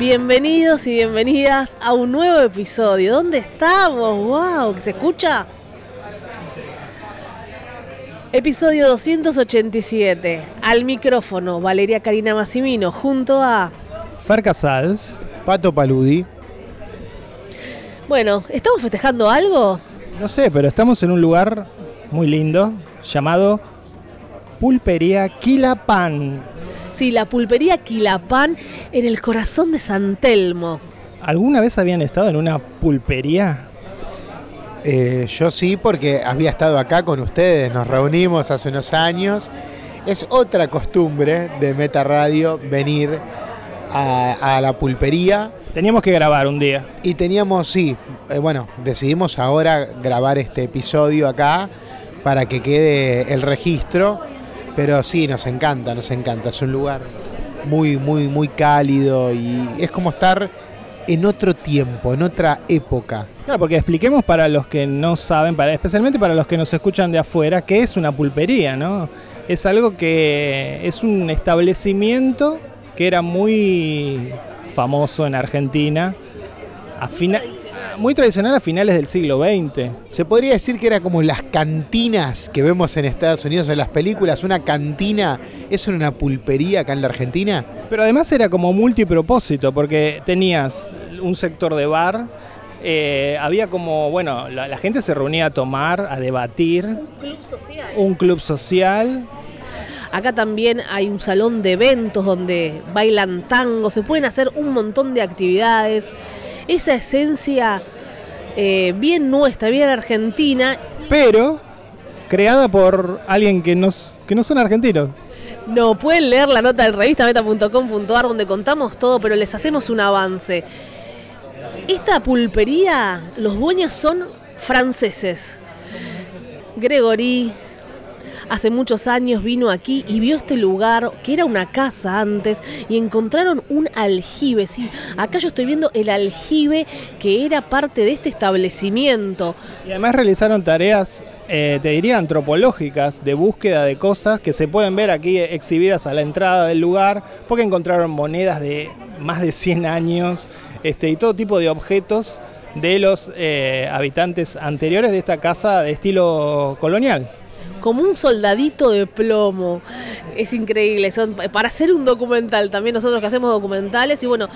Bienvenidos y bienvenidas a un nuevo episodio. ¿Dónde estamos? ¡Wow! ¿Se escucha? Episodio 287. Al micrófono, Valeria Karina Massimino, junto a. Far Casals. Pato Paludi. Bueno, ¿estamos festejando algo? No sé, pero estamos en un lugar muy lindo llamado Pulpería Quilapán. Sí, la pulpería Quilapán en el corazón de San Telmo. ¿Alguna vez habían estado en una pulpería? Eh, yo sí, porque había estado acá con ustedes, nos reunimos hace unos años. Es otra costumbre de Meta Radio venir a, a la pulpería. Teníamos que grabar un día. Y teníamos, sí, eh, bueno, decidimos ahora grabar este episodio acá para que quede el registro. Pero sí, nos encanta, nos encanta. Es un lugar muy, muy, muy cálido y es como estar en otro tiempo, en otra época. Claro, porque expliquemos para los que no saben, para, especialmente para los que nos escuchan de afuera, qué es una pulpería, ¿no? Es algo que es un establecimiento que era muy famoso en Argentina, a fina- muy tradicional a finales del siglo XX. Se podría decir que era como las cantinas que vemos en Estados Unidos en las películas. Una cantina es una pulpería acá en la Argentina. Pero además era como multipropósito, porque tenías un sector de bar, eh, había como, bueno, la, la gente se reunía a tomar, a debatir, Club social. un club social. Acá también hay un salón de eventos donde bailan tango, se pueden hacer un montón de actividades. Esa esencia eh, bien nuestra, bien argentina. pero creada por alguien que no, que no son argentinos. No, pueden leer la nota en revistameta.com.ar donde contamos todo, pero les hacemos un avance. Esta pulpería, los dueños son franceses. Gregory hace muchos años vino aquí y vio este lugar, que era una casa antes, y encontraron un aljibe. Sí, acá yo estoy viendo el aljibe que era parte de este establecimiento. Y además realizaron tareas, eh, te diría, antropológicas, de búsqueda de cosas que se pueden ver aquí exhibidas a la entrada del lugar, porque encontraron monedas de más de 100 años este, y todo tipo de objetos de los eh, habitantes anteriores de esta casa de estilo colonial. Como un soldadito de plomo. Es increíble. Son, para hacer un documental, también nosotros que hacemos documentales. Y bueno,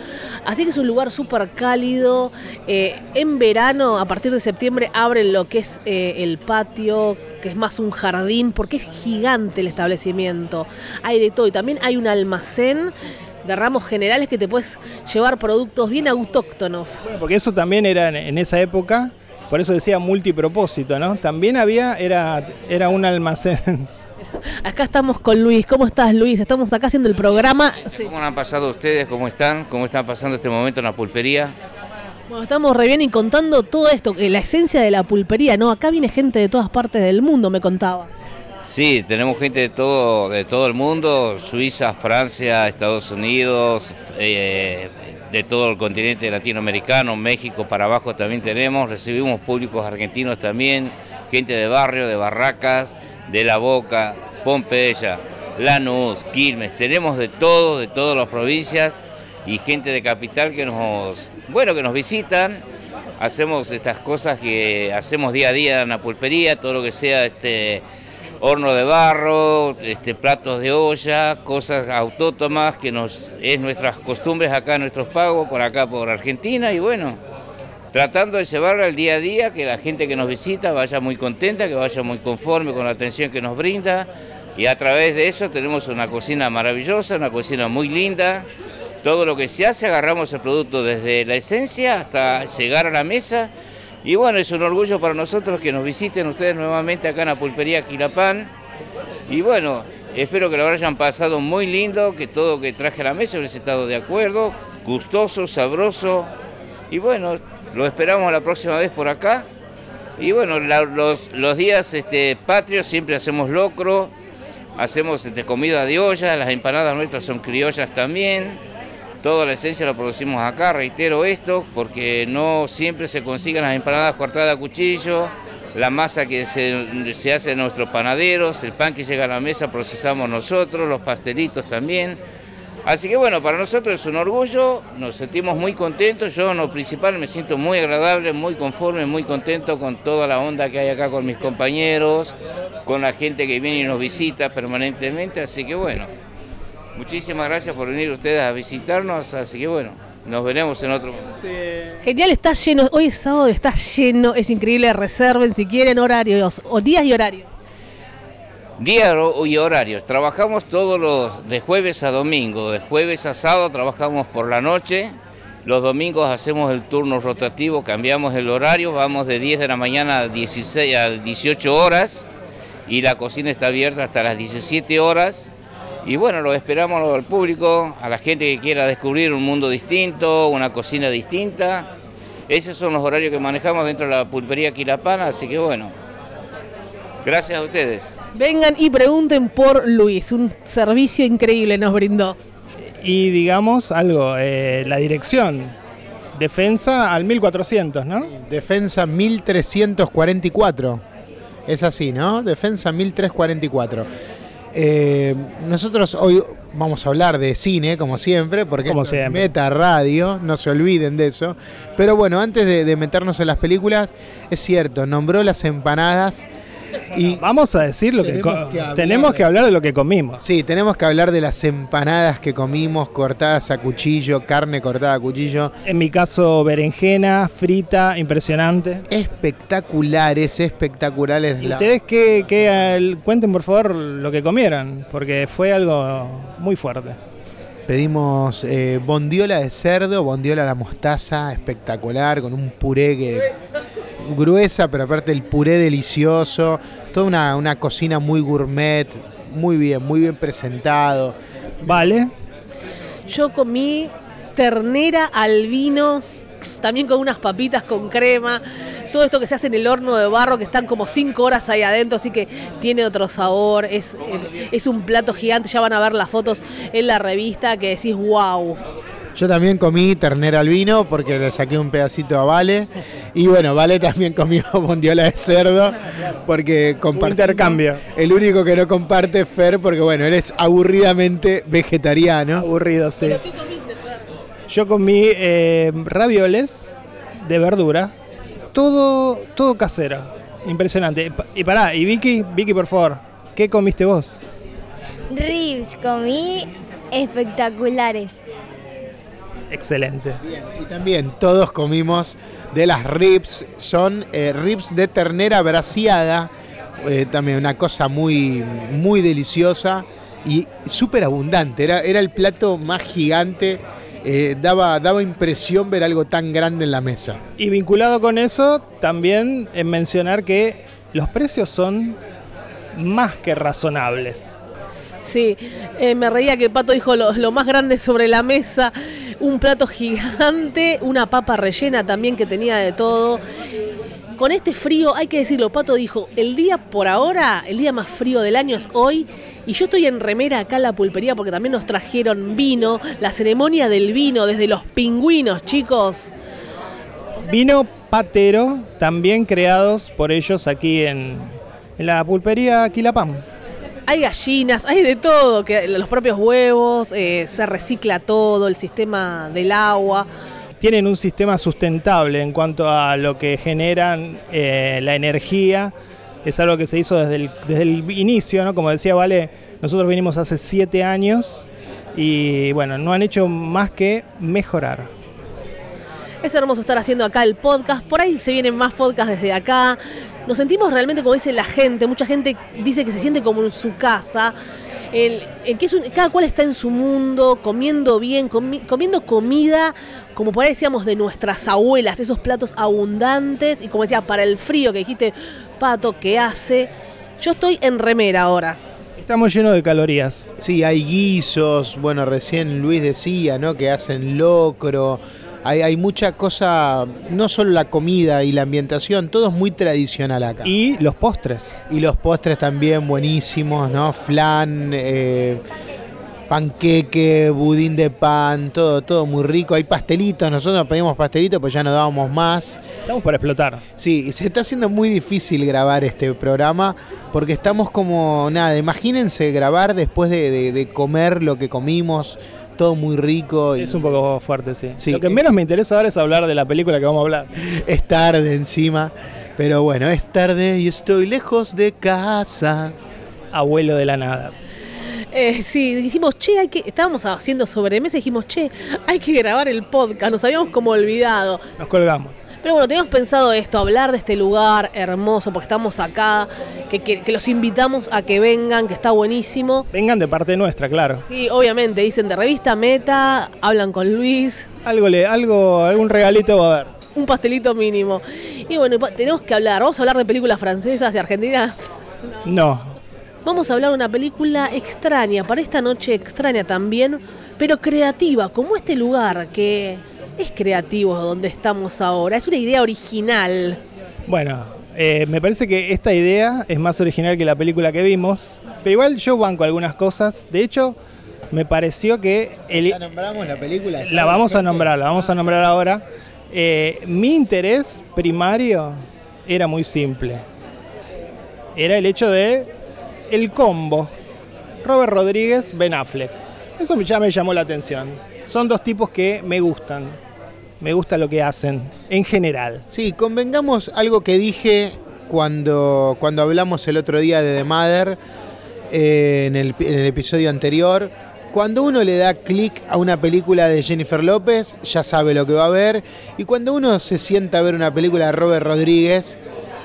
así que es un lugar súper cálido. Eh, en verano, a partir de septiembre, abren lo que es eh, el patio, que es más un jardín, porque es gigante el establecimiento. Hay de todo. Y también hay un almacén de ramos generales que te puedes llevar productos bien autóctonos. Bueno, porque eso también era en, esa época, por eso decía multipropósito, ¿no? También había, era, era un almacén. Acá estamos con Luis. ¿Cómo estás, Luis? Estamos acá haciendo el programa. Sí. ¿Cómo han pasado ustedes? ¿Cómo están? ¿Cómo están pasando este momento en la pulpería? Bueno, estamos re bien y contando todo esto, que la esencia de la pulpería, ¿no? Acá viene gente de todas partes del mundo, me contaba. Sí, tenemos gente de todo, de todo el mundo, Suiza, Francia, Estados Unidos, eh, de todo el continente latinoamericano, México para abajo también tenemos, recibimos públicos argentinos también, gente de barrio, de barracas, de La Boca, Pompeya, Lanús, Quilmes, tenemos de todo, de todas las provincias y gente de capital que nos, bueno, que nos visitan. Hacemos estas cosas que hacemos día a día en la pulpería, todo lo que sea este horno de barro, este platos de olla, cosas autótomas que nos es nuestras costumbres acá, nuestros pagos por acá por Argentina y bueno, tratando de llevar al día a día que la gente que nos visita vaya muy contenta, que vaya muy conforme con la atención que nos brinda y a través de eso tenemos una cocina maravillosa, una cocina muy linda. Todo lo que se hace, agarramos el producto desde la esencia hasta llegar a la mesa. Y bueno, es un orgullo para nosotros que nos visiten ustedes nuevamente acá en la pulpería Quilapán. Y bueno, espero que lo hayan pasado muy lindo, que todo que traje a la mesa hubiese estado de acuerdo, gustoso, sabroso. Y bueno, lo esperamos la próxima vez por acá. Y bueno, los días este, patrios siempre hacemos locro, hacemos este, comida de olla, las empanadas nuestras son criollas también. Toda la esencia la producimos acá, reitero esto, porque no siempre se consiguen las empanadas cortadas a cuchillo, la masa que se, se hace en nuestros panaderos, el pan que llega a la mesa procesamos nosotros, los pastelitos también. Así que bueno, para nosotros es un orgullo, nos sentimos muy contentos, yo en lo principal me siento muy agradable, muy conforme, muy contento con toda la onda que hay acá con mis compañeros, con la gente que viene y nos visita permanentemente, así que bueno, muchísimas gracias por venir ustedes a visitarnos, así que bueno, nos veremos en otro momento. Genial, está lleno. Hoy es sábado, está lleno. Es increíble. Reserven si quieren horarios o días y horarios. Día y horarios. Trabajamos todos los de jueves a domingo. De jueves a sábado trabajamos por la noche. Los domingos hacemos el turno rotativo, cambiamos el horario, vamos de 10 de la mañana a 16 a 18 horas y la cocina está abierta hasta las 17 horas. Y bueno, lo esperamos al público, a la gente que quiera descubrir un mundo distinto, una cocina distinta. Esos son los horarios que manejamos dentro de la pulpería Quilapana, así que bueno, gracias a ustedes. Vengan y pregunten por Luis, un servicio increíble nos brindó. Y digamos algo, eh, la dirección, defensa al 1400, ¿no? Defensa 1344. Es así, ¿no? Defensa 1344. Eh, nosotros hoy vamos a hablar de cine, como siempre, porque Como esto es. Meta Radio, no se olviden de eso. Pero bueno, antes de, de meternos en las películas, es cierto, nombró las empanadas y Vamos a decir lo que, Tenemos que hablar tenemos de- que hablar de lo que comimos. Sí, tenemos que hablar de las empanadas que comimos cortadas a cuchillo, carne cortada a cuchillo. En mi caso, berenjena, frita, impresionante. Espectaculares, espectaculares. ¿Y la- ustedes qué, qué, al- cuenten por favor lo que comieron? Porque fue algo muy fuerte. Pedimos eh, bondiola de cerdo, bondiola a la mostaza, espectacular, con un puré que, gruesa, pero aparte el puré delicioso. Toda una, una cocina muy gourmet, muy bien, muy bien presentado. Vale. Yo comí ternera al vino, también con unas papitas con crema. Todo esto que se hace en el horno de barro, que están como cinco horas ahí adentro, así que tiene otro sabor. Es, es un plato gigante. Ya van a ver las fotos en la revista que decís, wow. Yo también comí ternera al vino porque le saqué un pedacito a Vale. Y bueno, Vale también comió bondiola de cerdo porque compartimos. intercambio. El único que no comparte es Fer porque bueno, él es aburridamente vegetariano. Aburrido, sí. Yo comí eh, ravioles de verdura. Todo, todo casero. Impresionante. Y pará, y Vicky, Vicky, por favor, ¿qué comiste vos? Ribs comí espectaculares. Excelente. Y también todos comimos de las ribs, son eh, ribs de ternera braseada, eh, también una cosa muy, muy deliciosa y súper abundante. Era, era el plato más gigante, eh, daba, daba impresión ver algo tan grande en la mesa. Y vinculado con eso, también en mencionar que los precios son más que razonables. Sí, eh, me reía que Pato dijo lo, lo más grande sobre la mesa, un plato gigante, una papa rellena también que tenía de todo. Con este frío, hay que decirlo, Pato dijo, el día por ahora, el día más frío del año es hoy, y yo estoy en remera acá en la pulpería porque también nos trajeron vino, la ceremonia del vino desde los pingüinos, chicos. Vino patero, también creados por ellos aquí en, en la pulpería Quilapam. Hay gallinas, hay de todo, que los propios huevos, eh, se recicla todo, el sistema del agua. Tienen un sistema sustentable en cuanto a lo que generan eh, la energía. Es algo que se hizo desde el, desde el inicio, ¿no? Como decía Vale, nosotros vinimos hace siete años y bueno, no han hecho más que mejorar. Es hermoso estar haciendo acá el podcast. Por ahí se vienen más podcasts desde acá. Nos sentimos realmente, como dice la gente, mucha gente dice que se siente como en su casa. El, en que es un- cada cual está en su mundo, comiendo bien, comi- comiendo comida, como por ahí decíamos, de nuestras abuelas, esos platos abundantes. Y como decía, para el frío que dijiste, Pato, ¿qué hace? Yo estoy en remera ahora. Estamos llenos de calorías. Sí, hay guisos, bueno, recién Luis decía, ¿no? Que hacen locro. Hay, hay mucha cosa, no solo la comida y la ambientación, todo es muy tradicional acá. Y los postres. Y los postres también buenísimos, ¿no? Flan, eh, panqueque, budín de pan, todo, todo muy rico. Hay pastelitos, nosotros pedimos pastelitos, pues ya no dábamos más. Estamos para explotar. Sí, y se está haciendo muy difícil grabar este programa porque estamos como, nada, imagínense grabar después de, de- de comer lo que comimos, todo muy rico. Y Es un poco fuerte, sí. Sí. Lo que menos me interesa ahora es hablar de la película que vamos a hablar. es tarde encima. Pero bueno, es tarde y estoy lejos de casa. Abuelo de la nada. Eh, sí, dijimos, che, hay que. Estábamos haciendo sobremesa y dijimos, che, hay que grabar el podcast. Nos habíamos como olvidado. Nos colgamos. Pero bueno, teníamos pensado esto, hablar de este lugar hermoso, porque estamos acá, que, que- que los invitamos a que vengan, que está buenísimo. Vengan de parte nuestra, claro. Sí, obviamente, dicen de revista Meta, hablan con Luis, Algo, le, algo, algún regalito va a haber. un pastelito mínimo. Y bueno, tenemos que hablar, vamos a hablar de películas francesas y argentinas. No. Vamos a hablar de una película extraña, para esta noche extraña también, pero creativa, como este lugar que es creativo donde estamos ahora. Es una idea original. Bueno, eh, me parece que esta idea es más original que la película que vimos. Pero igual yo banco algunas cosas. De hecho, me pareció que el, ¿Ya nombramos la película? La vamos a nombrar, la vamos a nombrar ahora. Eh, mi interés primario era muy simple. Era el hecho de el combo. Robert Rodríguez, Ben Affleck. Eso me- ya me llamó la atención. Son dos tipos que me gustan. Me gusta lo que hacen, en general. Sí, convengamos algo que dije cuando, cuando hablamos el otro día de The Mother, eh, en, el, en el episodio anterior. Cuando uno le da clic a una película de Jennifer López, ya sabe lo que va a ver. Y cuando uno se sienta a ver una película de Robert Rodríguez,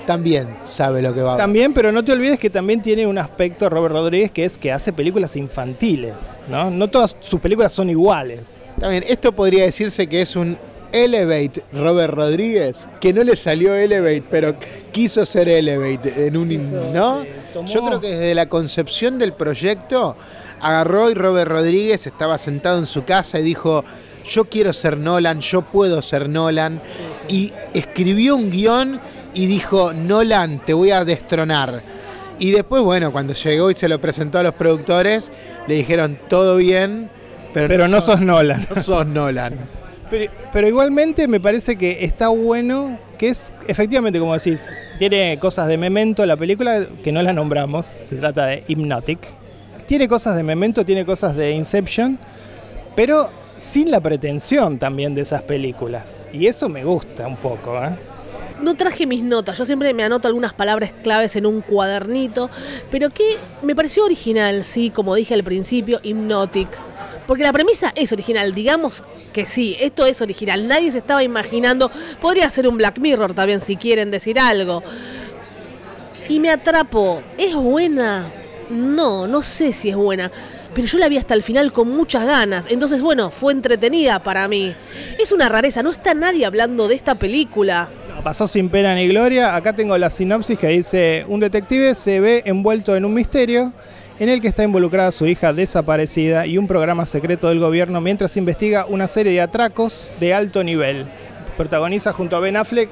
también sabe lo que va a ver. También, pero no te olvides que también tiene un aspecto Robert Rodríguez que es que hace películas infantiles, ¿no? No todas sus películas son iguales. También, esto podría decirse que es un Elevate Robert Rodríguez, que no le salió Elevate, pero quiso ser Elevate en un, ¿no? Yo creo que desde la concepción del proyecto agarró y Robert Rodríguez estaba sentado en su casa y dijo, yo quiero ser Nolan, yo puedo ser Nolan, y escribió un guion y dijo, Nolan, te voy a destronar. Y después, bueno, cuando llegó y se lo presentó a los productores, le dijeron, todo bien, pero, Pero no sos Nolan. no sos Nolan. Pero, igualmente me parece que está bueno, que es efectivamente como decís, tiene cosas de Memento la película, que no la nombramos, se trata de Hypnotic. Tiene cosas de Memento, tiene cosas de Inception, pero sin la pretensión también de esas películas. Y eso me gusta un poco, ¿eh? No traje mis notas, yo siempre me anoto algunas palabras claves en un cuadernito, pero que me pareció original, sí, como dije al principio, Hypnotic. Porque la premisa es original, digamos que sí, esto es original, nadie se estaba imaginando, podría ser un Black Mirror también si quieren decir algo. Y me atrapó, ¿es buena? No, no sé si es buena, pero yo la vi hasta el final con muchas ganas, entonces bueno, fue entretenida para mí. Es una rareza, no está nadie hablando de esta película. Pasó sin pena ni gloria. Acá tengo la sinopsis que dice, un detective se ve envuelto en un misterio en el que está involucrada su hija desaparecida y un programa secreto del gobierno mientras investiga una serie de atracos de alto nivel. Protagoniza junto a Ben Affleck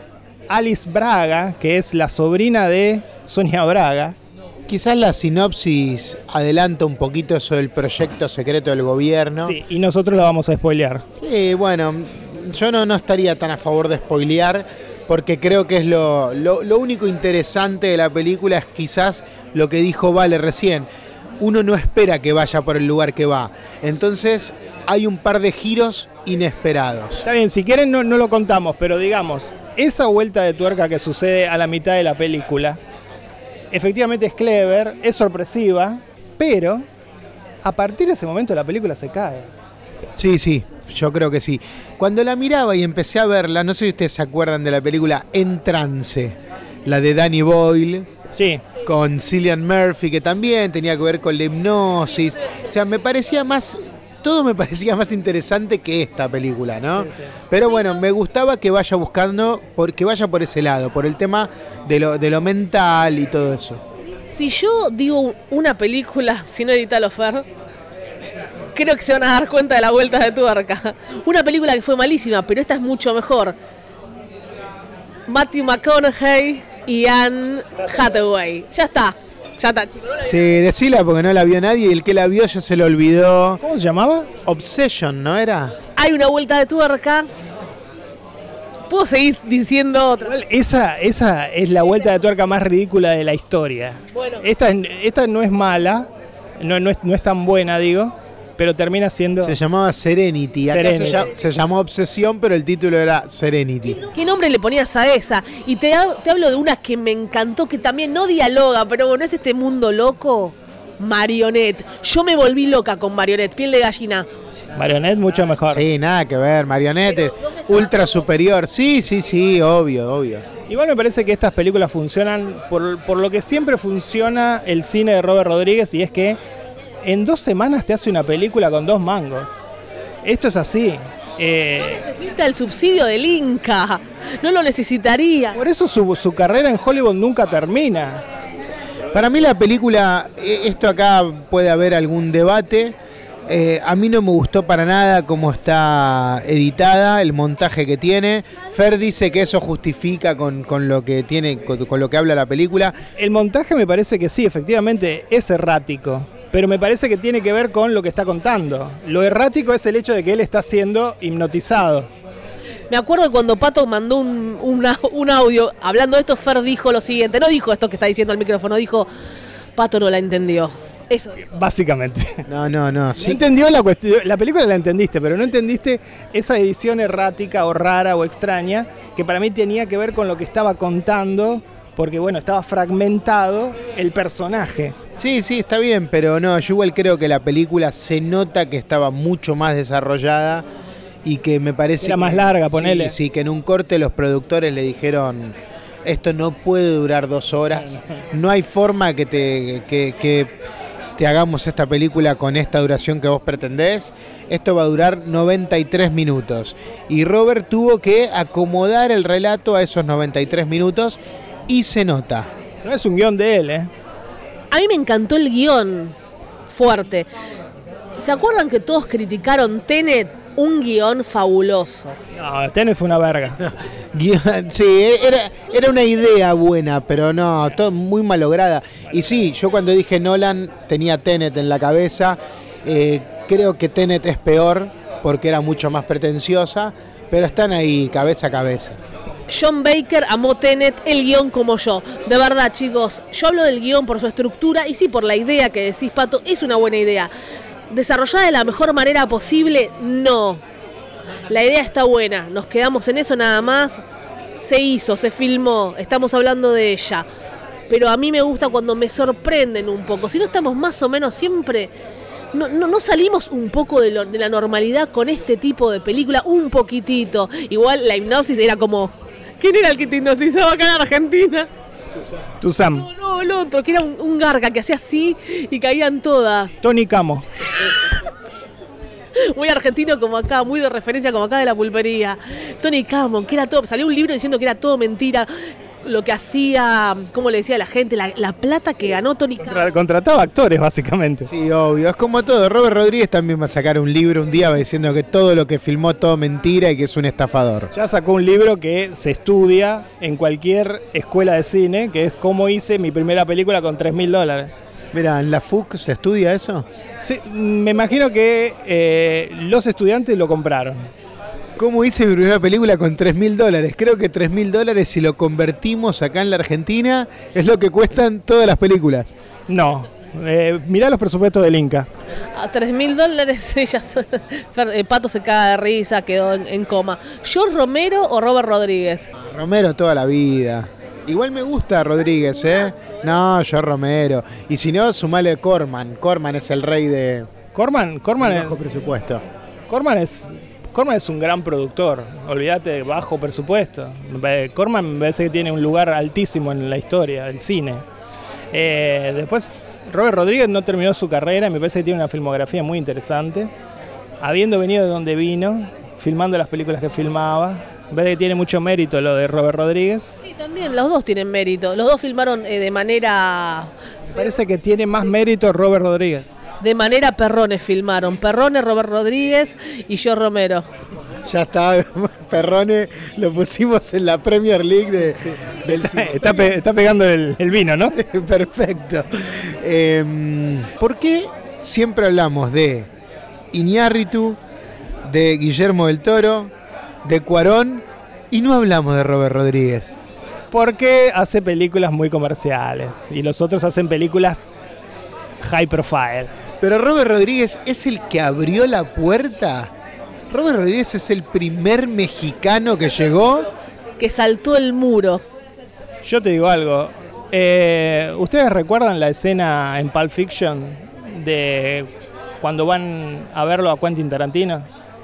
Alice Braga, que es la sobrina de Sonia Braga. Quizás la sinopsis adelanta un poquito eso del proyecto secreto del gobierno. Sí, y nosotros la vamos a spoilear. Sí, bueno, yo no, no estaría tan a favor de spoilear porque creo que es lo, lo- lo único interesante de la película es quizás lo que dijo Vale recién. Uno no espera que vaya por el lugar que va. Entonces hay un par de giros inesperados. Está bien, si quieren no, no lo contamos, pero digamos, esa vuelta de tuerca que sucede a la mitad de la película, efectivamente es clever, es sorpresiva, pero a partir de ese momento la película se cae. Sí, sí, yo creo que sí. Cuando la miraba y empecé a verla, no sé si ustedes se acuerdan de la película En Trance, la de Danny Boyle. Sí, con Cillian Murphy, que también tenía que ver con la hipnosis. O sea, me parecía más. Todo me parecía más interesante que esta película, ¿no? Pero bueno, me gustaba que vaya buscando, por, que vaya por ese lado, por el tema de lo, de lo mental y todo eso. Si yo digo una película, si no edita Lofer, creo que se van a dar cuenta de la vuelta de tuerca. Una película que fue malísima, pero esta es mucho mejor. Matthew McConaughey y Anne Hathaway. Ya está, ya está. chicos. Sí, decila porque no la vio nadie y el que la vio ya se lo olvidó. ¿cómo se llamaba? Obsession, ¿no era? Hay una vuelta de tuerca. Puedo seguir diciendo otra. Igual, Esa, esa es la vuelta de tuerca más ridícula de la historia. Bueno. Esta, esta no es mala, no, no es, no es tan buena, digo, pero termina siendo... Se llamaba Serenity. Acá Serenity. Se, llam- se llamó Obsesión, pero el título era Serenity. ¿Qué nombre le ponías a esa? Y te, te hablo de una que me encantó, que también no dialoga, pero bueno, es este mundo loco. Marionette. Yo me volví loca con Marionette, piel de gallina. Marionette mucho mejor. Sí, nada que ver, marionete, ultra superior. Sí, sí, sí, obvio, obvio. Igual me parece que estas películas funcionan por, por lo que siempre funciona el cine de Robert Rodríguez y es que en dos semanas te hace una película con dos mangos. Esto es así. Eh, Necesita el subsidio del Inca. No lo necesitaría. por eso su, su carrera en Hollywood nunca termina. Para mí la película, eh, esto acá puede haber algún debate. eh, a mí no me gustó para nada cómo está editada, el montaje que tiene. Fer dice que eso justifica con, con lo que tiene, con, con lo que habla la película. El montaje me parece que sí, efectivamente es errático, pero me parece que tiene que ver con lo que está contando. Lo errático es el hecho de que él está siendo hipnotizado. Me acuerdo que cuando Pato mandó un, una- un audio hablando de esto, Fer dijo lo siguiente. No dijo esto que está diciendo al micrófono, dijo, Pato no la entendió. Eso. Básicamente. No, no, no. Sí, entendió la cuestión, la película la entendiste, pero no entendiste esa edición errática o rara o extraña que para mí tenía que ver con lo que estaba contando, porque bueno, estaba fragmentado el personaje. Sí, sí, está bien, pero no, yo igual creo que la película se nota que estaba mucho más desarrollada y que me parece... Era que- más larga, sí, ponele. Sí, que en un corte los productores le dijeron, esto no puede durar dos horas, no hay forma que te, que, que te hagamos esta película con esta duración que vos pretendés, esto va a durar 93 minutos. Y Robert tuvo que acomodar el relato a esos 93 minutos y se nota. No es un guion de él, ¿eh? A mí me encantó el guion fuerte. ¿Se acuerdan que todos criticaron Tenet? Un guion fabuloso. No, Tenet fue una verga. Sí, era, era una idea buena, pero no, todo muy malograda. Y sí, yo cuando dije Nolan tenía Tenet en la cabeza. eh, creo que Tenet es peor porque era mucho más pretenciosa, pero están ahí cabeza a cabeza. John Baker amó Tenet, el guion como yo. De verdad, chicos, yo hablo del guion por su estructura y sí por la idea que decís, Pato, es una buena idea. ¿Desarrollada de la mejor manera posible? No. La idea está buena, nos quedamos en eso nada más. Se hizo, se filmó, estamos hablando de ella. Pero a mí me gusta cuando me sorprenden un poco. Si no estamos más o menos siempre... No, no, no salimos un poco de, lo- de la normalidad con este tipo de película, un poquitito. Igual la hipnosis era como... ¿Quién era el que te hipnotizaba acá en Argentina? Tu Sam. No, no, el otro, que era un, un garca que hacía así y caían todas. Tony Camo. Muy argentino como acá, muy de referencia como acá de la pulpería. Tony Camon, que era todo, salió un libro diciendo que era todo mentira. Lo que hacía, como le decía a la gente, la, la plata que ganó Tony. Contra- Contrataba actores, básicamente. Sí, obvio, es como todo. Robert Rodríguez también va a sacar un libro un día diciendo que todo lo que filmó es todo mentira y que es un estafador. Ya sacó un libro que se estudia en cualquier escuela de cine, que es cómo hice mi primera película con 3 mil dólares. Mira, ¿en la FUC se estudia eso? Sí, me imagino que eh, los estudiantes lo compraron. ¿Cómo hice mi primera película con 3 mil dólares? Creo que 3 mil dólares si lo convertimos acá en la Argentina es lo que cuestan todas las películas. No. Eh, mirá los presupuestos del Inca. A 3 mil dólares, ella, Fer- eh, Pato se caga de risa, quedó en, en coma. ¿George Romero o Robert Rodríguez? Romero toda la vida. Igual me gusta Rodríguez, ¿eh? No, yo Romero. Y si no, sumale Corman. Corman es el rey de Corman, Corman, es, bajo presupuesto. Corman es Corman es un gran productor. Olvídate bajo presupuesto. Eh, Corman me parece que tiene un lugar altísimo en la historia del cine. Eh, después, Robert Rodríguez no terminó su carrera, me parece que tiene una filmografía muy interesante. Habiendo venido de donde vino, filmando las películas que filmaba, me parece que tiene mucho mérito lo de Robert Rodríguez. Sí, también, los dos tienen mérito. Los dos filmaron eh, de manera Me parece que tiene más mérito Robert Rodríguez. De manera perrones filmaron. Perrone, Robert Rodríguez y yo Romero. Ya está, Ferrone lo pusimos en la Premier League de, del cine. Está, pe- está pegando el, el vino, ¿no? Perfecto. Em, ¿Por qué siempre hablamos de Iñárritu, de Guillermo del Toro, de Cuarón y no hablamos de Robert Rodríguez? Porque hace películas muy comerciales y los otros hacen películas high profile. Pero Robert Rodríguez es el que abrió la puerta. Robert Rodríguez es el primer mexicano que llegó. Que saltó el muro. Yo te digo algo. eh, ¿Ustedes recuerdan la escena en Pulp Fiction de cuando van a verlo a Quentin Tarantino?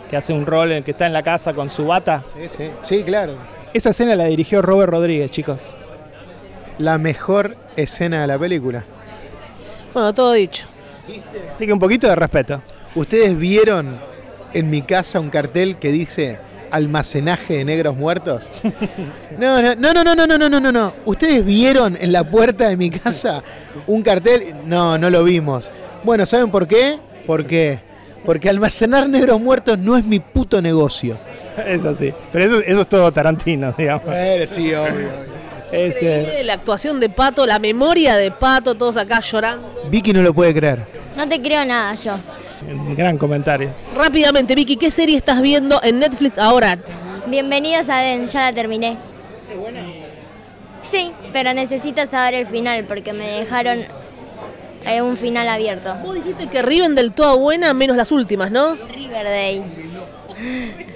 Que hace un rol en el que está en la casa con su bata. Sí, sí. Sí, claro. Esa escena la dirigió Robert Rodríguez, chicos. La mejor escena de la película. Bueno, todo dicho. Así que un poquito de respeto. ¿Ustedes vieron en mi casa un cartel que dice almacenaje de negros muertos? No, no, no, no, no, no, no, no, no. ¿Ustedes vieron en la puerta de mi casa un cartel? No, no lo vimos. Bueno, ¿saben por qué? ¿Por qué? Porque almacenar negros muertos no es mi puto negocio. Es así. Pero eso, eso es todo Tarantino, digamos. sí, obvio. Este, La actuación de Pato, la memoria de Pato, todos acá llorando. Vicky no lo puede creer. No te creo nada yo. gran comentario. Rápidamente, Vicky, ¿qué serie estás viendo en Netflix ahora? Bienvenidos a Den, ya la terminé. Sí, pero necesito saber el final porque me dejaron eh, un final abierto. Vos dijiste que Riven del toda buena, menos las últimas, ¿no? Riverdale.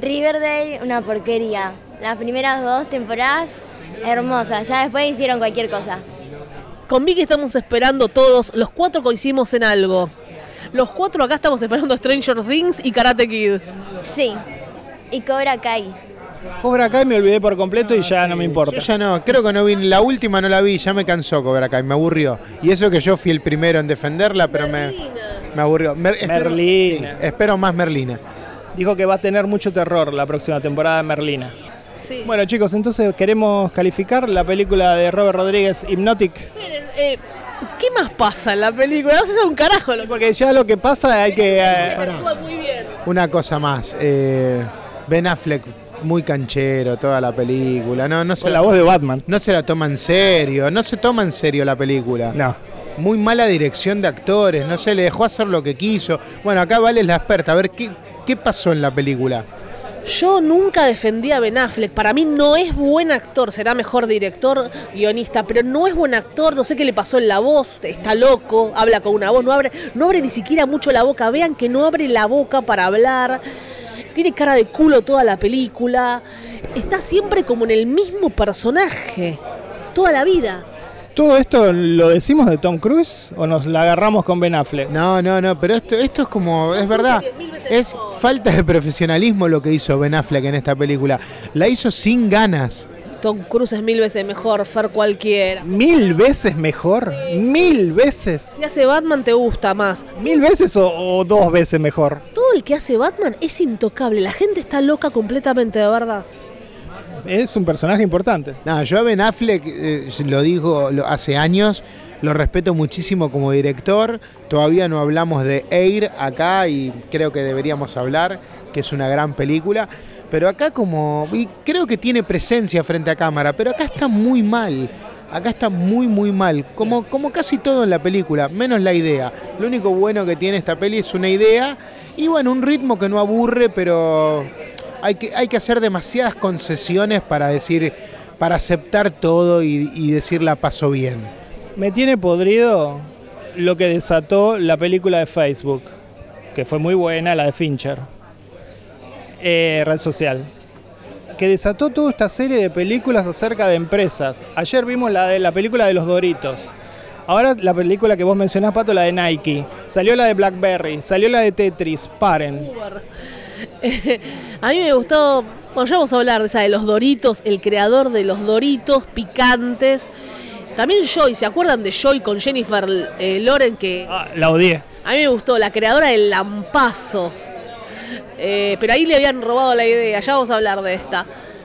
Riverdale, una porquería. Las primeras dos temporadas, hermosas. Ya después hicieron cualquier cosa. Con Vicky estamos esperando todos, los cuatro coincidimos en algo. Los cuatro acá estamos esperando Stranger Things y Karate Kid. Sí. Y Cobra Kai. Cobra Kai me olvidé por completo y ya no me importa. Yo ya no, creo que no vi, la última no la vi, ya me cansó Cobra Kai, me aburrió. Y eso que yo fui el primero en defenderla, pero me, me aburrió. Mer- espero- Merlina. sí, espero más Merlina. Dijo que va a tener mucho terror la próxima temporada de Merlina. Sí. Bueno chicos, entonces queremos calificar la película de Robert Rodríguez, Hypnotic. Miren, eh, ¿qué más pasa en la película? No sé es un carajo lo que Porque ya lo que pasa hay que... eh, muy bien. Una cosa más, eh, Ben Affleck muy canchero toda la película, no, no se con la, la voz de Batman. no se la toma en serio, no se toma en serio la película. No. Muy mala dirección de actores, no se le dejó hacer lo que quiso. Bueno, acá vale la experta, a ver qué, qué pasó en la película. Yo nunca defendí a Ben Affleck. Para mí no es buen actor, será mejor director, guionista, pero no es buen actor. No sé qué le pasó en la voz. Está loco, habla con una voz, no abre, no abre ni siquiera mucho la boca. Vean que no abre la boca para hablar. Tiene cara de culo toda la película. Está siempre como en el mismo personaje. Toda la vida. ¿Todo esto lo decimos de Tom Cruise o nos la agarramos con Ben Affleck? No, no, no, pero esto, esto es como, es verdad, diez mil veces es falta de profesionalismo lo que hizo Ben Affleck en esta película. La hizo sin ganas. Tom Cruise es mil veces mejor, Fer cualquiera. Mil veces mejor. Mil veces. Si hace Batman te gusta más. Mil veces o, o dos veces mejor. Todo el que hace Batman es intocable. La gente está loca completamente, de verdad. Es un personaje importante. No, yo a Ben Affleck, eh, lo digo hace años, lo respeto muchísimo como director. Todavía no hablamos de Air acá y creo que deberíamos hablar, que es una gran película. Pero acá como, y creo que tiene presencia frente a cámara, pero acá está muy mal. Acá está muy muy mal, como, como casi todo en la película, menos la idea. Lo único bueno que tiene esta peli es una idea y bueno, un ritmo que no aburre, pero hay que, hay que hacer demasiadas concesiones para decir, para aceptar todo y, y decir la paso bien. Me tiene podrido lo que desató la película de Facebook, que fue muy buena, la de Fincher, Eh, red social, que desató toda esta serie de películas acerca de empresas. Ayer vimos la de la película de los Doritos. Ahora la película que vos mencionás, Pato, la de Nike. Salió la de Blackberry, salió la de Tetris. Paren. A mí me gustó, bueno, ya vamos a hablar de esa de los Doritos, el creador de los Doritos picantes. También Joy, ¿se acuerdan de Joy con Jennifer eh, Loren? Que Ah, la odié. a mí me gustó, la creadora del Lampazo. Eh, pero ahí le habían robado la idea, ya vamos a hablar de esta.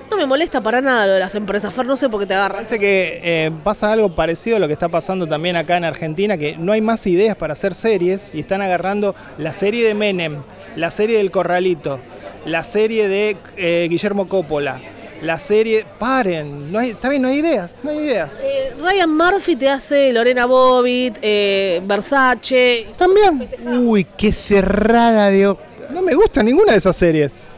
No me molesta para nada lo de las empresas, Fer, no sé por qué te agarras. Parece que eh, pasa algo parecido a lo que está pasando también acá en Argentina, que no hay más ideas para hacer series y están agarrando la serie de Menem, la serie del Corralito, la serie de eh, Guillermo Coppola, la serie... Paren, no hay, está bien, no hay ideas, no hay ideas. Eh, Ryan Murphy te hace Lorena Bobbitt, eh, Versace. También, Uy, qué cerrada de... no me gusta ninguna de esas series.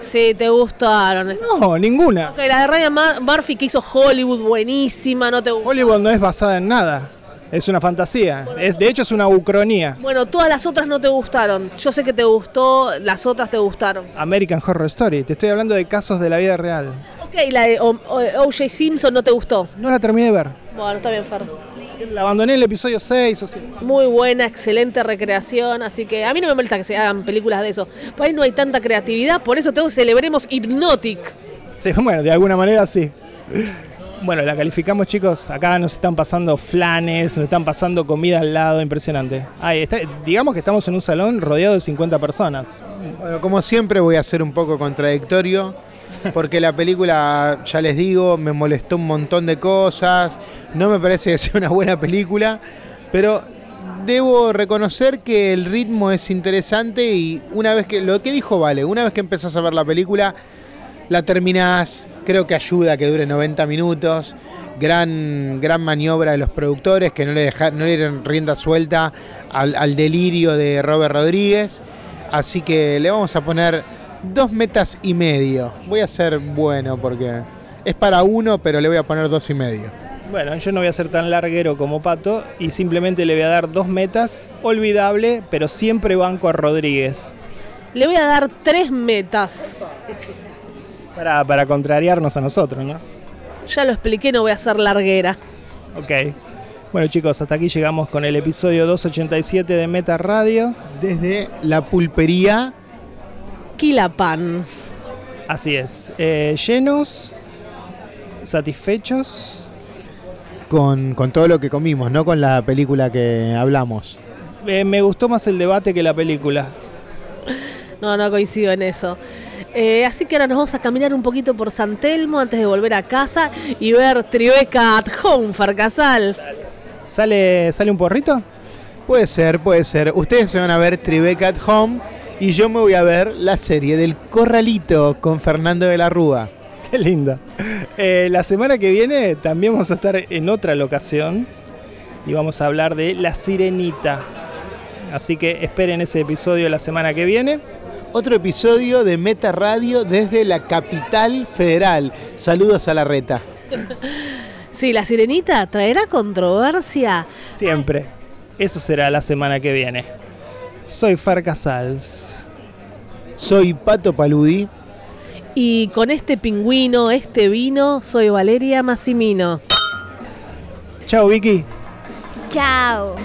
Sí, te gustaron. esas. No, ninguna. Ok, la de Ryan Mur- Murphy que hizo Hollywood, buenísima, no te gustó. Hollywood no es basada en nada. Es una fantasía. Es, de hecho, es una ucronía. Bueno, todas las otras no te gustaron. Yo sé que te gustó, las otras te gustaron. American Horror Story. Te estoy hablando de casos de la vida real. Ok, la de O.J. Simpson no te gustó. No la terminé de ver. Bueno, está bien, Fer. La abandoné en el episodio 6 o 7. Muy buena, excelente recreación, así que a mí no me molesta que se hagan películas de eso. Por ahí no hay tanta creatividad, por eso todos celebremos Hypnotic. Sí, bueno, de alguna manera sí. Bueno, la calificamos, chicos. Acá nos están pasando flanes, nos están pasando comida al lado, impresionante. Ahí está, digamos que estamos en un salón rodeado de 50 personas. Bueno, como siempre voy a ser un poco contradictorio, porque la película, ya les digo, me molestó un montón de cosas, no me parece que sea una buena película, pero debo reconocer que el ritmo es interesante y una vez que, lo que dijo Vale, una vez que empezás a ver la película, la terminás, creo que ayuda a que dure 90 minutos. Gran, gran maniobra de los productores que no le, dejaron, no le dieron rienda suelta al, al delirio de Robert Rodríguez. Así que le vamos a poner dos metas y medio. Voy a ser bueno porque es para uno, pero le voy a poner dos y medio. Bueno, yo no voy a ser tan larguero como Pato y simplemente le voy a dar dos metas. Olvidable, pero siempre banco a Rodríguez. Le voy a dar tres metas. Para, para contrariarnos a nosotros, ¿no? Ya lo expliqué, no voy a ser larguera. Ok. Bueno chicos, hasta aquí llegamos con el episodio 287 de Meta Radio. Desde la pulpería, Quilapan. Así es. Eh, llenos, satisfechos. con, con todo lo que comimos, no con la película que hablamos. Eh, me gustó más el debate que la película. No, no coincido en eso. Eh, así que ahora nos vamos a caminar un poquito por San Telmo antes de volver a casa y ver Tribeca at Home, Farcasals. ¿Sale, ¿Sale un porrito? Puede ser, puede ser. Ustedes se van a ver Tribeca at Home y yo me voy a ver la serie del Corralito con Fernando de la Rúa. Qué linda. Eh, la semana que viene también vamos a estar en otra locación y vamos a hablar de La Sirenita. Así que esperen ese episodio la semana que viene. Otro episodio de Meta Radio desde la capital federal. Saludos a la reta. Sí, la sirenita traerá controversia. Siempre. Eso será la semana que viene. Soy Far Casals. Soy Pato Paludi. Y con este pingüino, este vino, soy Valeria Massimino. Chao Vicky. Chao.